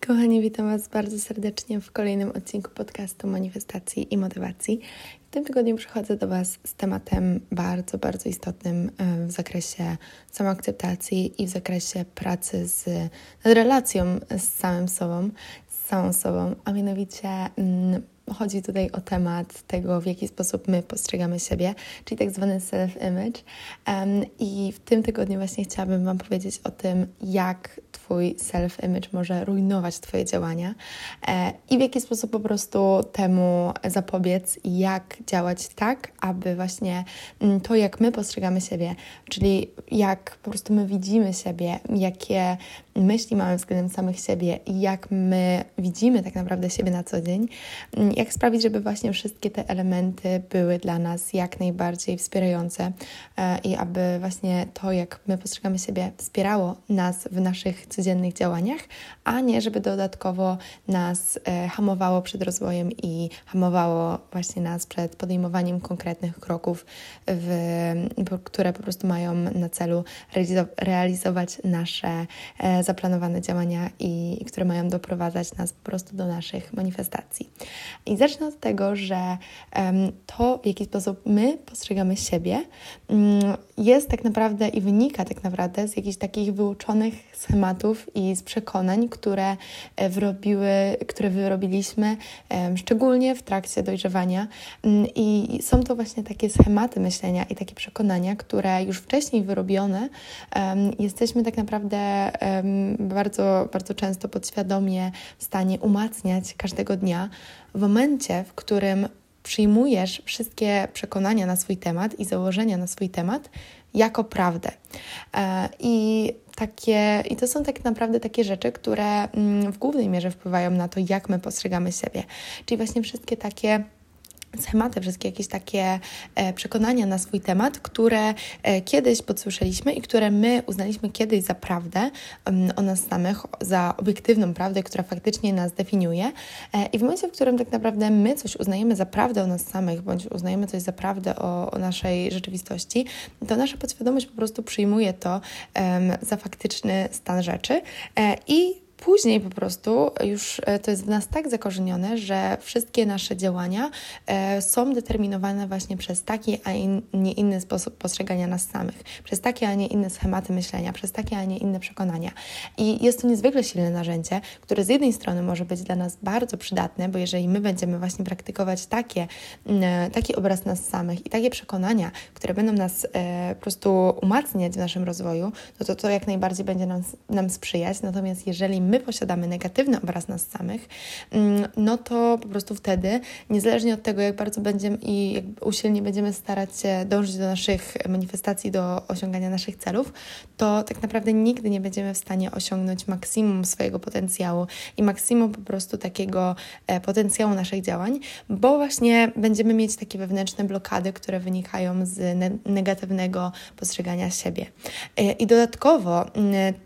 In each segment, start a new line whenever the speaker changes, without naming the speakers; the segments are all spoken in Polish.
Kochani, witam Was bardzo serdecznie w kolejnym odcinku podcastu Manifestacji i Motywacji. W tym tygodniu przychodzę do Was z tematem bardzo, bardzo istotnym e, w zakresie samoakceptacji i w zakresie pracy z, relacją z samym sobą, z samą sobą, a mianowicie mm, chodzi tutaj o temat tego, w jaki sposób my postrzegamy siebie, czyli tak zwany self-image. Um, I w tym tygodniu właśnie chciałabym Wam powiedzieć o tym, jak Twój self-image może rujnować Twoje działania e, i w jaki sposób po prostu temu zapobiec jak działać tak, aby właśnie mm, to, jak my postrzegamy siebie, czyli jak po prostu my widzimy siebie, jakie myśli mamy względem samych siebie i jak my widzimy tak naprawdę siebie na co dzień, mm, jak sprawić, żeby właśnie wszystkie te elementy były dla nas jak najbardziej wspierające e, i aby właśnie to, jak my postrzegamy siebie, wspierało nas w naszych codziennych działaniach, a nie żeby dodatkowo nas e, hamowało przed rozwojem i hamowało właśnie nas przed podejmowaniem konkretnych kroków, w, które po prostu mają na celu realizować nasze e, zaplanowane działania i, które mają doprowadzać nas po prostu do naszych manifestacji. I zacznę od tego, że to, w jaki sposób my postrzegamy siebie, um, jest tak naprawdę i wynika tak naprawdę z jakichś takich wyuczonych schematów i z przekonań, które e, wyrobiły, które wyrobiliśmy, szczególnie w trakcie dojrzewania. Mm, I są to właśnie takie schematy myślenia i takie przekonania, które już wcześniej wyrobione, jesteśmy tak naprawdę bardzo, bardzo często podświadomie w stanie umacniać każdego dnia w momencie, w którym przyjmujesz wszystkie przekonania na swój temat i założenia na swój temat jako prawdę. E, I takie, i to są tak naprawdę takie rzeczy, które mm, w głównej mierze wpływają na to, jak my postrzegamy siebie. Czyli właśnie wszystkie takie schematy, wszystkie jakieś takie e, przekonania na swój temat, które e, kiedyś podsłyszeliśmy i które my uznaliśmy kiedyś za prawdę um, o nas samych, za obiektywną prawdę, która faktycznie nas definiuje. E, I w momencie, w którym tak naprawdę my coś uznajemy za prawdę o nas samych, bądź uznajemy coś za prawdę o, o naszej rzeczywistości, to nasza podświadomość po prostu przyjmuje to za faktyczny stan rzeczy i Później po prostu już e, to jest w nas tak zakorzenione, że wszystkie nasze działania e, są determinowane właśnie przez taki, a nie inny sposób postrzegania nas samych, przez takie, a nie inne schematy myślenia, przez takie, a nie inne przekonania. I jest to niezwykle silne narzędzie, które z jednej strony może być dla nas bardzo przydatne, bo jeżeli my będziemy właśnie praktykować takie, e, taki obraz nas samych i takie przekonania, które będą nas po prostu umacniać w naszym rozwoju, no to to jak najbardziej będzie nam, nam sprzyjać. Natomiast jeżeli my posiadamy negatywny obraz nas samych, mm, no to po prostu wtedy, niezależnie od tego, jak bardzo będziemy i jak usilnie będziemy starać się dążyć do naszych manifestacji, do osiągania naszych celów, to tak naprawdę nigdy nie będziemy w stanie osiągnąć maksimum swojego potencjału i maksimum po prostu takiego e, potencjału naszych działań, bo właśnie będziemy mieć takie wewnętrzne blokady, które wynikają z ne negatywnego postrzegania siebie. E, I dodatkowo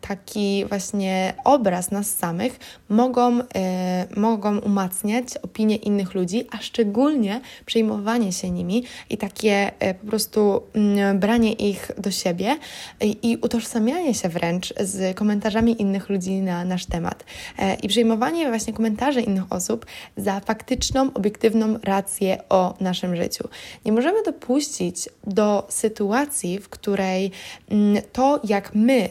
taki właśnie obraz nas samych mogą, e, mogą umacniać opinie innych ludzi, a szczególnie przejmowanie się nimi i takie e, po prostu mm, branie ich do siebie i, utożsamianie się wręcz z komentarzami innych ludzi na nasz temat. E, I przejmowanie właśnie komentarzy innych osób za faktyczną, obiektywną rację o naszym życiu. Nie możemy dopuścić do sytuacji, w której mm, to, jak my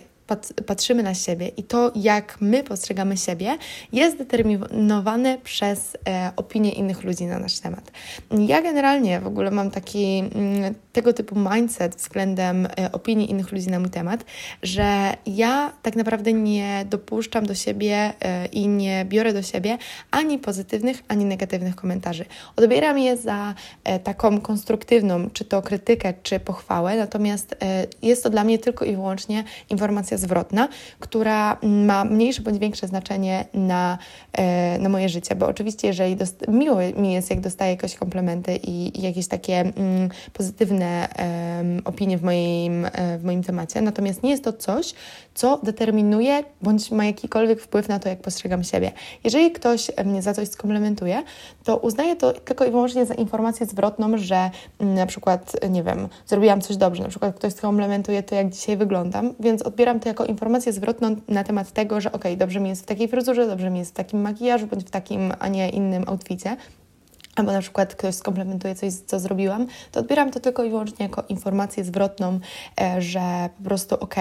patrzymy na siebie i to, jak my postrzegamy siebie, jest determinowane przez e, opinie innych ludzi na nasz temat. Ja generalnie w ogóle mam taki mm, tego typu mindset względem e, opinii innych ludzi na mój temat, że ja tak naprawdę nie dopuszczam do siebie e, i nie biorę do siebie ani pozytywnych, ani negatywnych komentarzy. Odbieram je za e, taką konstruktywną, czy to krytykę, czy pochwałę, natomiast e, jest to dla mnie tylko i wyłącznie informacja zwrotna, która ma mniejsze bądź większe znaczenie na, e, na moje życie, bo oczywiście, jeżeli miło mi jest, jak dostaję jakieś komplementy i, i jakieś takie mm, pozytywne um, opinie w moim, e, w moim temacie, natomiast nie jest to coś, co determinuje bądź ma jakikolwiek wpływ na to, jak postrzegam siebie. Jeżeli ktoś mnie za coś skomplementuje, to uznaję to tylko i wyłącznie za informację zwrotną, że na przykład, nie wiem, zrobiłam coś dobrze, na przykład ktoś skomplementuje to, jak dzisiaj wyglądam, więc odbieram to jako informację zwrotną na temat tego, że ok, dobrze mi jest w takiej fryzurze, dobrze mi jest w takim makijażu, bądź w takim, a nie innym outficie, albo na przykład ktoś skomplementuje coś, co zrobiłam, to odbieram to tylko i wyłącznie jako informację zwrotną, e, że po prostu ok,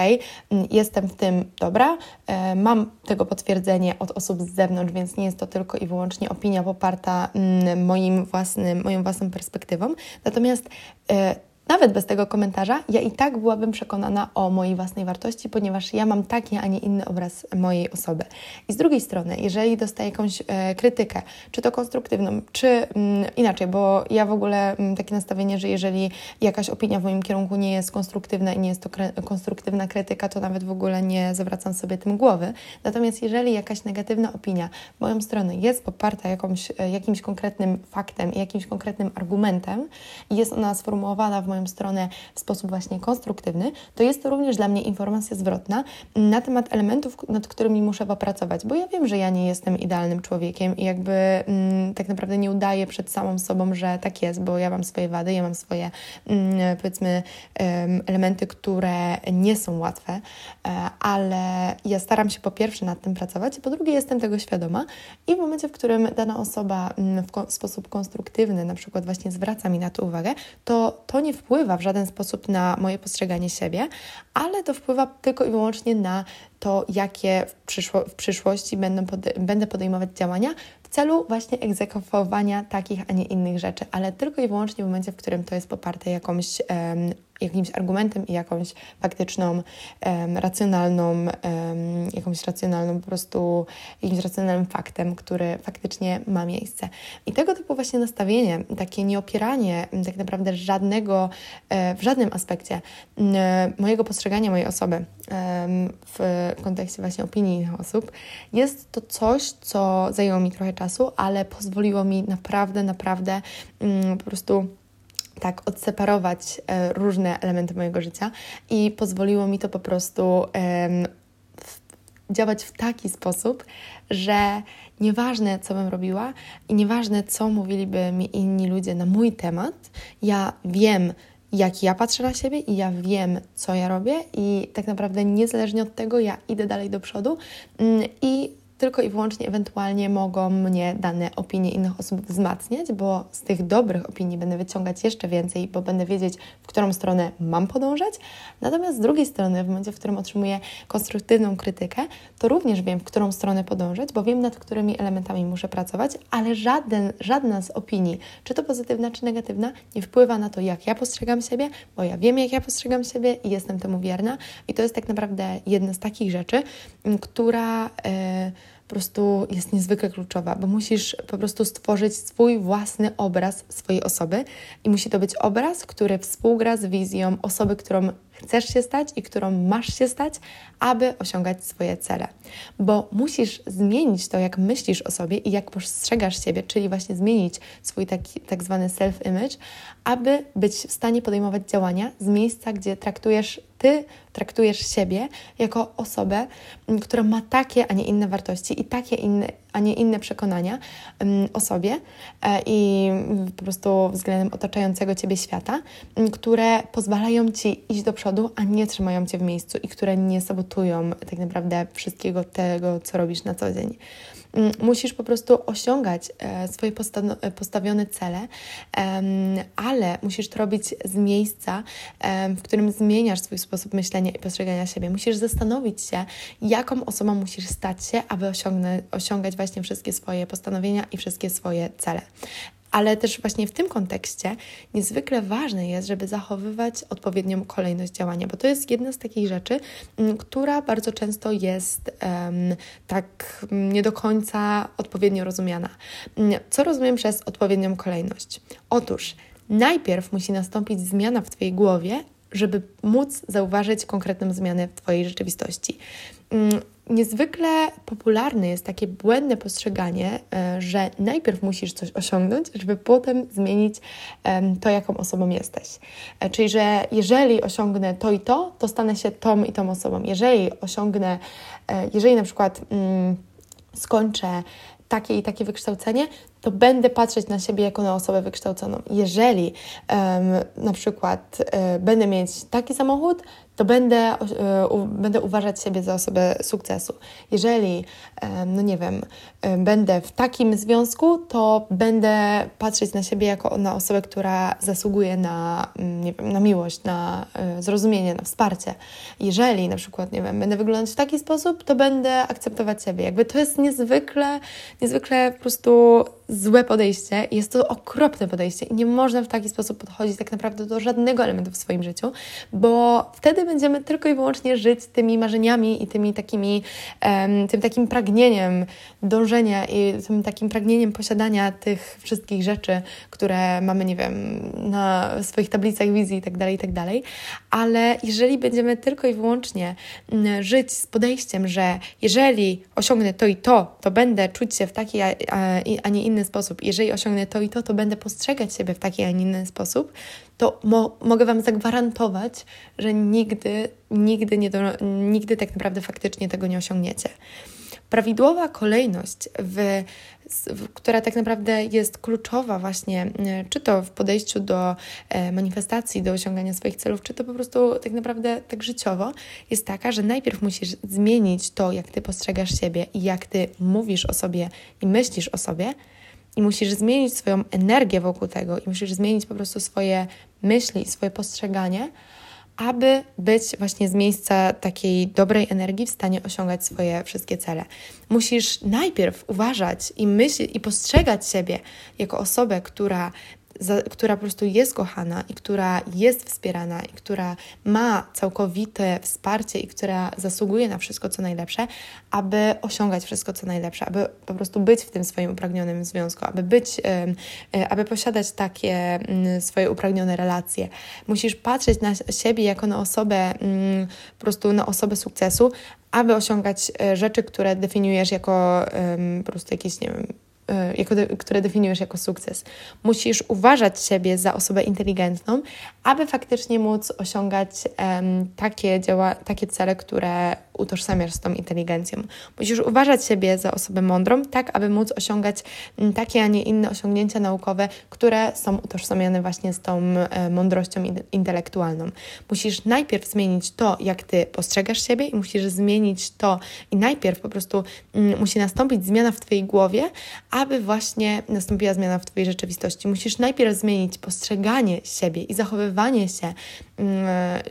jestem w tym dobra, e, mam tego potwierdzenie od osób z zewnątrz, więc nie jest to tylko i wyłącznie opinia poparta moim własnym, moją własną perspektywą. Natomiast e, nawet bez tego komentarza, ja i tak byłabym przekonana o mojej własnej wartości, ponieważ ja mam taki, a nie inny obraz mojej osoby. I z drugiej strony, jeżeli dostaję jakąś e, krytykę, czy to konstruktywną, czy mm, inaczej, bo ja w ogóle mm, takie nastawienie, że jeżeli jakaś opinia w moim kierunku nie jest konstruktywna i nie jest to konstruktywna krytyka, to nawet w ogóle nie zawracam sobie tym głowy. Natomiast jeżeli jakaś negatywna opinia w moją stronę jest poparta jakąś, e, jakimś konkretnym faktem i jakimś konkretnym argumentem i jest ona sformułowana w moim moją stronę w sposób właśnie konstruktywny, to jest to również dla mnie informacja zwrotna na temat elementów, nad którymi muszę popracować, bo ja wiem, że ja nie jestem idealnym człowiekiem i jakby mm, tak naprawdę nie udaję przed samą sobą, że tak jest, bo ja mam swoje wady, ja mam swoje mm, powiedzmy elementy, które nie są łatwe, e, ale ja staram się po pierwsze nad tym pracować, po drugie jestem tego świadoma i w momencie, w którym dana osoba mm, w sposób konstruktywny na przykład właśnie zwraca mi na to uwagę, to to nie wpływa wpływa w żaden sposób na moje postrzeganie siebie, ale to wpływa tylko i wyłącznie na to, jakie w, przyszło, w przyszłości będą pode będę podejmować działania w celu właśnie egzekwowania takich, a nie innych rzeczy, ale tylko i wyłącznie w momencie, w którym to jest poparte jakąś um, jakimś argumentem i jakąś faktyczną, um, racjonalną, um, jakąś racjonalną po prostu, jakimś racjonalnym faktem, który faktycznie ma miejsce. I tego typu właśnie nastawienie, takie nieopieranie tak naprawdę żadnego, e, w żadnym aspekcie mojego postrzegania mojej osoby w kontekście właśnie opinii innych osób, jest to coś, co zajęło mi trochę czasu, ale pozwoliło mi naprawdę, naprawdę mm, po prostu tak odseparować e, różne elementy mojego życia i pozwoliło mi to po prostu działać w taki sposób, że nieważne co bym robiła i nieważne co mówiliby mi inni ludzie na mój temat, ja wiem, jak ja patrzę na siebie i ja wiem, co ja robię, i tak naprawdę niezależnie od tego, ja idę dalej do przodu mm, i tylko i wyłącznie ewentualnie mogą mnie dane opinie innych osób wzmacniać, bo z tych dobrych opinii będę wyciągać jeszcze więcej, bo będę wiedzieć, w którą stronę mam podążać. Natomiast z drugiej strony, w momencie, w którym otrzymuję konstruktywną krytykę, to również wiem, w którą stronę podążać, bo wiem, nad którymi elementami muszę pracować, ale żaden, żadna z opinii, czy to pozytywna, czy negatywna, nie wpływa na to, jak ja postrzegam siebie, bo ja wiem, jak ja postrzegam siebie i jestem temu wierna. I to jest tak naprawdę jedna z takich rzeczy, która. Yy, po prostu jest niezwykle kluczowa, bo musisz po prostu stworzyć swój własny obraz swojej osoby i musi to być obraz, który współgra z wizją osoby, którą chcesz się stać i którą masz się stać, aby osiągać swoje cele. Bo musisz zmienić to, jak myślisz o sobie i jak postrzegasz siebie, czyli właśnie zmienić swój taki tak zwany self-image, aby być w stanie podejmować działania z miejsca, gdzie traktujesz ty traktujesz siebie jako osobę, która ma takie, a nie inne wartości i takie, inne, a nie inne przekonania o sobie e, i po prostu względem otaczającego ciebie świata, które pozwalają ci iść do przodu, a nie trzymają cię w miejscu i które nie sabotują tak naprawdę wszystkiego tego, co robisz na co dzień. Mm, musisz po prostu osiągać e, swoje e, postawione cele, ale musisz to robić z miejsca, w którym zmieniasz swój sposób myślenia i postrzegania siebie. Musisz zastanowić się, jaką osobą musisz stać się, aby osiągać właśnie wszystkie swoje postanowienia i wszystkie swoje cele. Ale też właśnie w tym kontekście niezwykle ważne jest, żeby zachowywać odpowiednią kolejność działania, bo to jest jedna z takich rzeczy, mm, która bardzo często jest um, tak nie do końca odpowiednio rozumiana. Mm, co rozumiem przez odpowiednią kolejność? Otóż najpierw musi nastąpić zmiana w Twojej głowie, żeby móc zauważyć konkretną zmianę w Twojej rzeczywistości. Mm, niezwykle popularne jest takie błędne postrzeganie, e, że najpierw musisz coś osiągnąć, żeby potem zmienić to, jaką osobą jesteś. E, czyli, że jeżeli osiągnę to i to, to stanę się tą i tą osobą. Jeżeli osiągnę, e, jeżeli na przykład mm, skończę takie i takie wykształcenie, to będę patrzeć na siebie jako na osobę wykształconą. Jeżeli um, na przykład um, będę mieć taki samochód, to będę, u, będę uważać siebie za osobę sukcesu. Jeżeli, no nie wiem, będę w takim związku, to będę patrzeć na siebie jako na osobę, która zasługuje na, mm, nie wiem, na miłość, na e, zrozumienie, na wsparcie. Jeżeli na przykład, nie wiem, będę wyglądać w taki sposób, to będę akceptować siebie. Jakby to jest niezwykle, niezwykle po prostu złe podejście. Jest to okropne podejście i nie można w taki sposób podchodzić tak naprawdę do żadnego elementu w swoim życiu, bo wtedy będziemy tylko i wyłącznie żyć tymi marzeniami i tymi takimi, tym takim pragnieniem dążenia i tym takim pragnieniem posiadania tych wszystkich rzeczy, które mamy, nie wiem, na swoich tablicach wizji i tak dalej, i tak. Ale jeżeli będziemy tylko i wyłącznie mm, żyć z podejściem, że jeżeli osiągnę to i to, to będę czuć się w taki, a nie inny sposób. Jeżeli osiągnę to i to, to będę postrzegać siebie w taki, a nie inny sposób, to mo mogę Wam zagwarantować, że nigdy, nigdy, nie do, nigdy tak naprawdę faktycznie tego nie osiągniecie. Prawidłowa kolejność, w, w, która tak naprawdę jest kluczowa właśnie, czy to w podejściu do e, manifestacji, do osiągania swoich celów, czy to po prostu tak naprawdę tak życiowo, jest taka, że najpierw musisz zmienić to, jak Ty postrzegasz siebie i jak Ty mówisz o sobie i myślisz o sobie, i musisz zmienić swoją energię wokół tego, i musisz zmienić po prostu swoje myśli, swoje postrzeganie, aby być właśnie z miejsca takiej dobrej energii w stanie osiągać swoje wszystkie cele. Musisz najpierw uważać i myśleć i postrzegać siebie jako osobę, która za, która po prostu jest kochana i która jest wspierana i która ma całkowite wsparcie i która zasługuje na wszystko, co najlepsze, aby osiągać wszystko, co najlepsze, aby po prostu być w tym swoim upragnionym związku, aby być, e, aby posiadać takie mm, swoje upragnione relacje. Musisz patrzeć na siebie jako na osobę, mm, po prostu na osobę sukcesu, aby osiągać e, rzeczy, które definiujesz jako po prostu jakieś, nie wiem, jako de, które definiujesz jako sukces. Musisz uważać siebie za osobę inteligentną, aby faktycznie móc osiągać um, takie, działa, takie cele, które utożsamiasz z tą inteligencją. Musisz uważać siebie za osobę mądrą, tak aby móc osiągać takie, a nie inne osiągnięcia naukowe, które są utożsamiane właśnie z tą e, mądrością intelektualną. Musisz najpierw zmienić to, jak ty postrzegasz siebie i musisz zmienić to i najpierw po prostu mm, musi nastąpić zmiana w twojej głowie, aby właśnie nastąpiła zmiana w twojej rzeczywistości. Musisz najpierw zmienić postrzeganie siebie i zachowywanie się mm,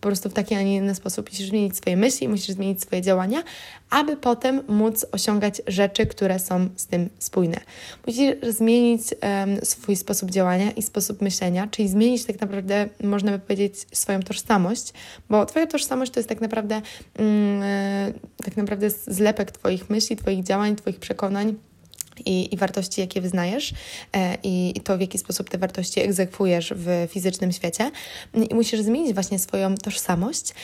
po prostu w taki, a nie inny sposób. Musisz zmienić swoje myśli, musisz zmienić swoje działania, aby potem móc osiągać rzeczy, które są z tym spójne. Musisz zmienić swój sposób działania i sposób myślenia, czyli zmienić tak naprawdę, można by powiedzieć, swoją tożsamość, bo Twoja tożsamość to jest tak naprawdę, um, tak naprawdę zlepek Twoich myśli, Twoich działań, Twoich przekonań i, i wartości, jakie wyznajesz e, i, to, w jaki sposób te wartości egzekwujesz w fizycznym świecie. I musisz zmienić właśnie swoją tożsamość,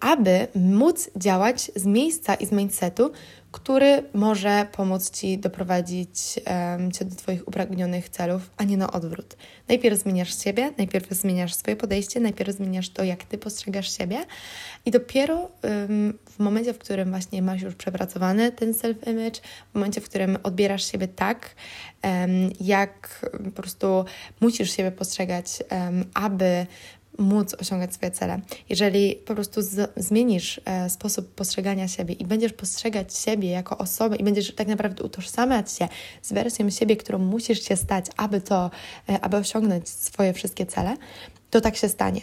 aby móc działać z miejsca i z mindsetu, który może pomóc Ci doprowadzić um, Cię do Twoich upragnionych celów, a nie na odwrót. Najpierw zmieniasz siebie, najpierw zmieniasz swoje podejście, najpierw zmieniasz to, jak Ty postrzegasz siebie i dopiero um, w momencie, w którym właśnie masz już przepracowany ten self-image, w momencie, w którym odbierasz siebie tak, um, jak po prostu musisz siebie postrzegać, aby móc osiągać swoje cele. Jeżeli po prostu z, zmienisz e, sposób postrzegania siebie i będziesz postrzegać siebie jako osobę i będziesz tak naprawdę utożsamiać się z wersją siebie, którą musisz się stać, aby to, e, aby osiągnąć swoje wszystkie cele, to tak się stanie.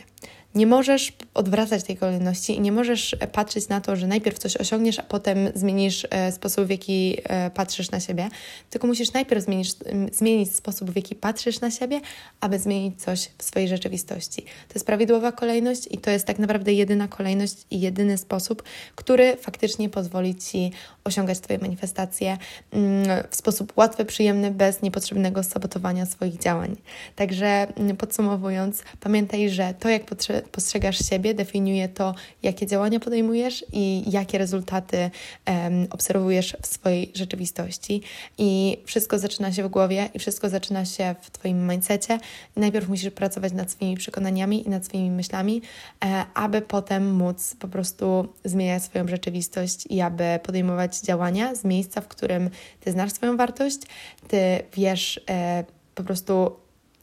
Nie możesz odwracać tej kolejności i nie możesz patrzeć na to, że najpierw coś osiągniesz, a potem zmienisz e, sposób, w jaki e, patrzysz na siebie, tylko musisz najpierw zmienić, zmienić sposób, w jaki patrzysz na siebie, aby zmienić coś w swojej rzeczywistości. To jest prawidłowa kolejność i to jest tak naprawdę jedyna kolejność i jedyny sposób, który faktycznie pozwoli Ci osiągać Twoje manifestacje mm, w sposób łatwy, przyjemny, bez niepotrzebnego sabotowania swoich działań. Także mm, podsumowując, pamiętaj, że to, jak postrzegasz siebie, definiuje to, jakie działania podejmujesz i jakie rezultaty obserwujesz w swojej rzeczywistości. I wszystko zaczyna się w głowie i wszystko zaczyna się w Twoim mindsetie. Najpierw musisz pracować nad swoimi przekonaniami i nad swoimi myślami, e, aby potem móc po prostu zmieniać swoją rzeczywistość i aby podejmować działania z miejsca, w którym ty znasz swoją wartość, ty wiesz e, po prostu,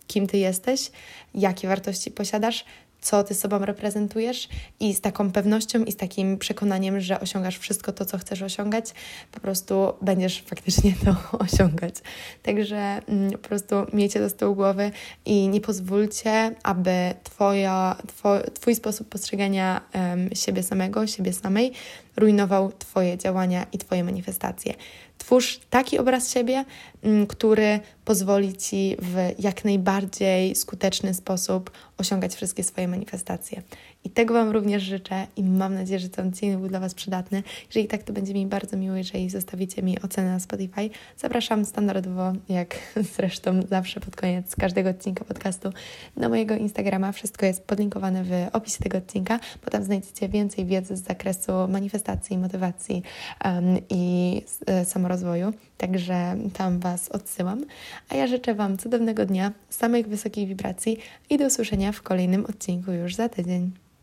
kim ty jesteś, jakie wartości posiadasz, co ty sobą reprezentujesz i z taką pewnością i z takim przekonaniem, że osiągasz wszystko to, co chcesz osiągać, po prostu będziesz faktycznie to osiągać. Także mm, po prostu miejcie to z tyłu głowy i nie pozwólcie, aby twoja, two, Twój sposób postrzegania um, siebie samego, siebie samej rujnował Twoje działania i Twoje manifestacje. Twórz taki obraz siebie, mm, który pozwoli Ci w jak najbardziej skuteczny sposób osiągać wszystkie swoje manifestacje. I tego Wam również życzę i mam nadzieję, że ten odcinek był dla Was przydatny. Jeżeli tak, to będzie mi bardzo miło, jeżeli zostawicie mi ocenę na Spotify. Zapraszam standardowo, jak zresztą zawsze pod koniec każdego odcinka podcastu, na mojego Instagrama. Wszystko jest podlinkowane w opisie tego odcinka, bo tam znajdziecie więcej wiedzy z zakresu manifestacji, motywacji um, i y, samorozwoju. Także tam Was odsyłam. A ja życzę Wam cudownego dnia, samych wysokich wibracji i do usłyszenia w kolejnym odcinku już za tydzień.